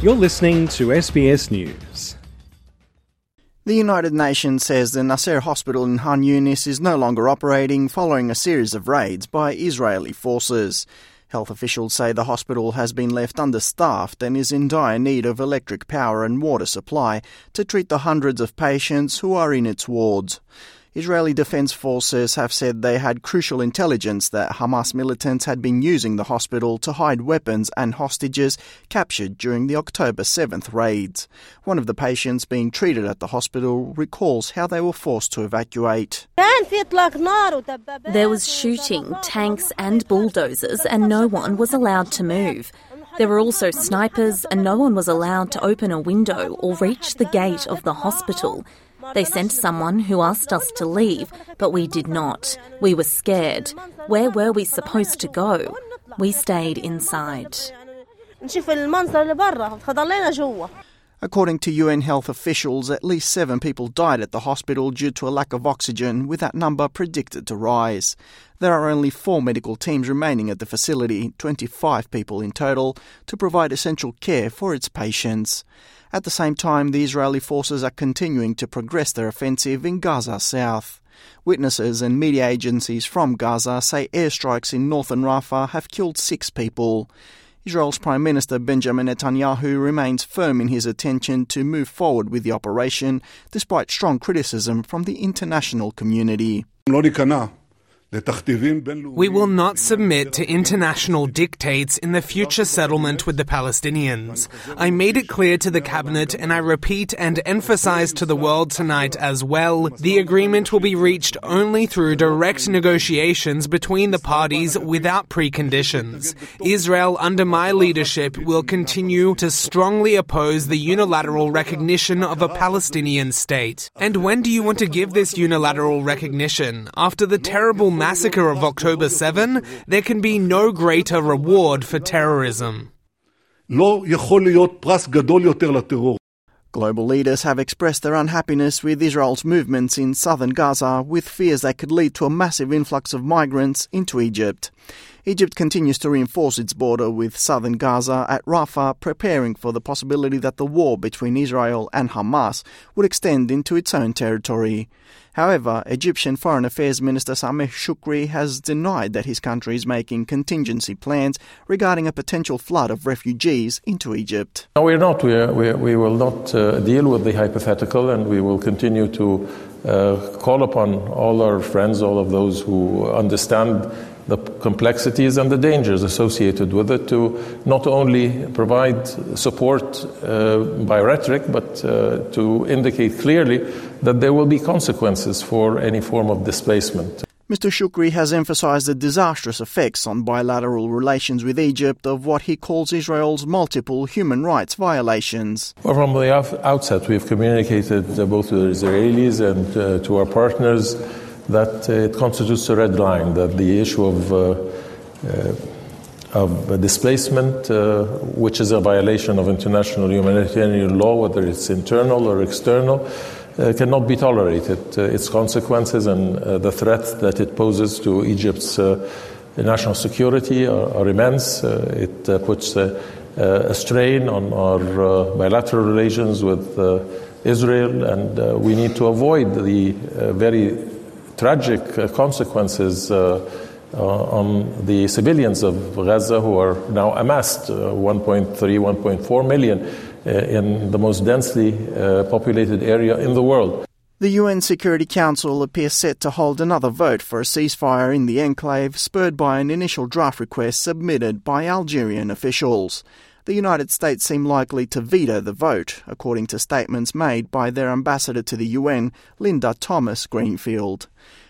You're listening to SBS News. The United Nations says the Nasser hospital in Khan Yunis is no longer operating following a series of raids by Israeli forces. Health officials say the hospital has been left understaffed and is in dire need of electric power and water supply to treat the hundreds of patients who are in its wards. Israeli Defense Forces have said they had crucial intelligence that Hamas militants had been using the hospital to hide weapons and hostages captured during the October 7th raids. One of the patients being treated at the hospital recalls how they were forced to evacuate. There was shooting, tanks, and bulldozers, and no one was allowed to move. There were also snipers, and no one was allowed to open a window or reach the gate of the hospital. They sent someone who asked us to leave, but we did not. We were scared. Where were we supposed to go? We stayed inside. According to UN health officials, at least seven people died at the hospital due to a lack of oxygen, with that number predicted to rise. There are only four medical teams remaining at the facility, 25 people in total, to provide essential care for its patients. At the same time, the Israeli forces are continuing to progress their offensive in Gaza South. Witnesses and media agencies from Gaza say airstrikes in northern Rafah have killed six people. Israel's Prime Minister Benjamin Netanyahu remains firm in his intention to move forward with the operation, despite strong criticism from the international community. We will not submit to international dictates in the future settlement with the Palestinians. I made it clear to the cabinet and I repeat and emphasize to the world tonight as well, the agreement will be reached only through direct negotiations between the parties without preconditions. Israel under my leadership will continue to strongly oppose the unilateral recognition of a Palestinian state. And when do you want to give this unilateral recognition? After the terrible massacre of October 7, there can be no greater reward for terrorism. Global leaders have expressed their unhappiness with Israel's movements in southern Gaza, with fears they could lead to a massive influx of migrants into Egypt. Egypt continues to reinforce its border with southern Gaza at Rafah, preparing for the possibility that the war between Israel and Hamas would extend into its own territory. However, Egyptian Foreign Affairs Minister Sameh Shoukry has denied that his country is making contingency plans regarding a potential flood of refugees into Egypt. No, we're not. We, are, we, we will not uh, deal with the hypothetical and we will continue to uh, call upon all our friends, all of those who understand the complexities and the dangers associated with it to not only provide support uh, by rhetoric, but uh, to indicate clearly that there will be consequences for any form of displacement. Mr. Shoukry has emphasized the disastrous effects on bilateral relations with Egypt of what he calls Israel's multiple human rights violations. Well, from the outset, we've communicated uh, both to the Israelis and uh, to our partners that uh, it constitutes a red line, that the issue of, uh, uh, of displacement, which is a violation of international humanitarian law, whether it's internal or external, uh, cannot be tolerated. Uh, its consequences and uh, the threat that it poses to Egypt's national security are, are immense. it puts a strain on our bilateral relations with Israel, and we need to avoid the very tragic uh, consequences uh, uh, on the civilians of Gaza who are now amassed 1.3, 1.4 million in the most densely populated area in the world. The UN Security Council appears set to hold another vote for a ceasefire in the enclave, spurred by an initial draft request submitted by Algerian officials. The United States seem likely to veto the vote, according to statements made by their ambassador to the UN, Linda Thomas Greenfield.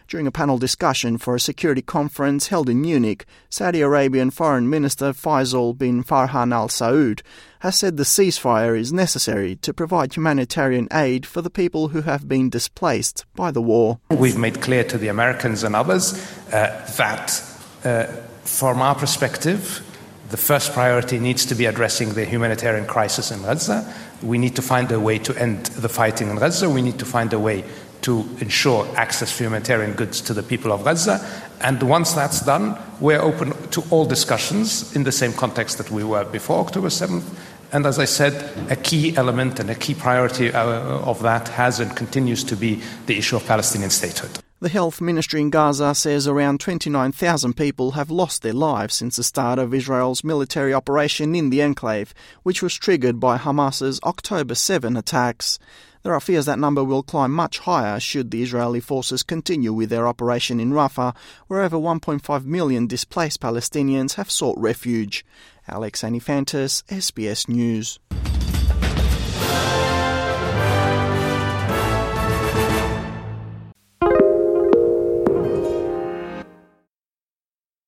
During a panel discussion for a security conference held in Munich, Saudi Arabian Foreign Minister Faisal bin Farhan al Saud has said the ceasefire is necessary to provide humanitarian aid for the people who have been displaced by the war. We've made clear to the Americans and others uh, that, uh, from our perspective, the first priority needs to be addressing the humanitarian crisis in Gaza. We need to find a way to end the fighting in Gaza. We need to find a way to ensure access to humanitarian goods to the people of Gaza. And once that's done, we're open to all discussions in the same context that we were before October 7th. And as I said, a key element and a key priority uh, of that has and continues to be the issue of Palestinian statehood. The health ministry in Gaza says around 29,000 people have lost their lives since the start of Israel's military operation in the enclave, which was triggered by Hamas's October 7 attacks. There are fears that number will climb much higher should the Israeli forces continue with their operation in Rafah, where over 1.5 million displaced Palestinians have sought refuge. Alex Anifantis, SBS News.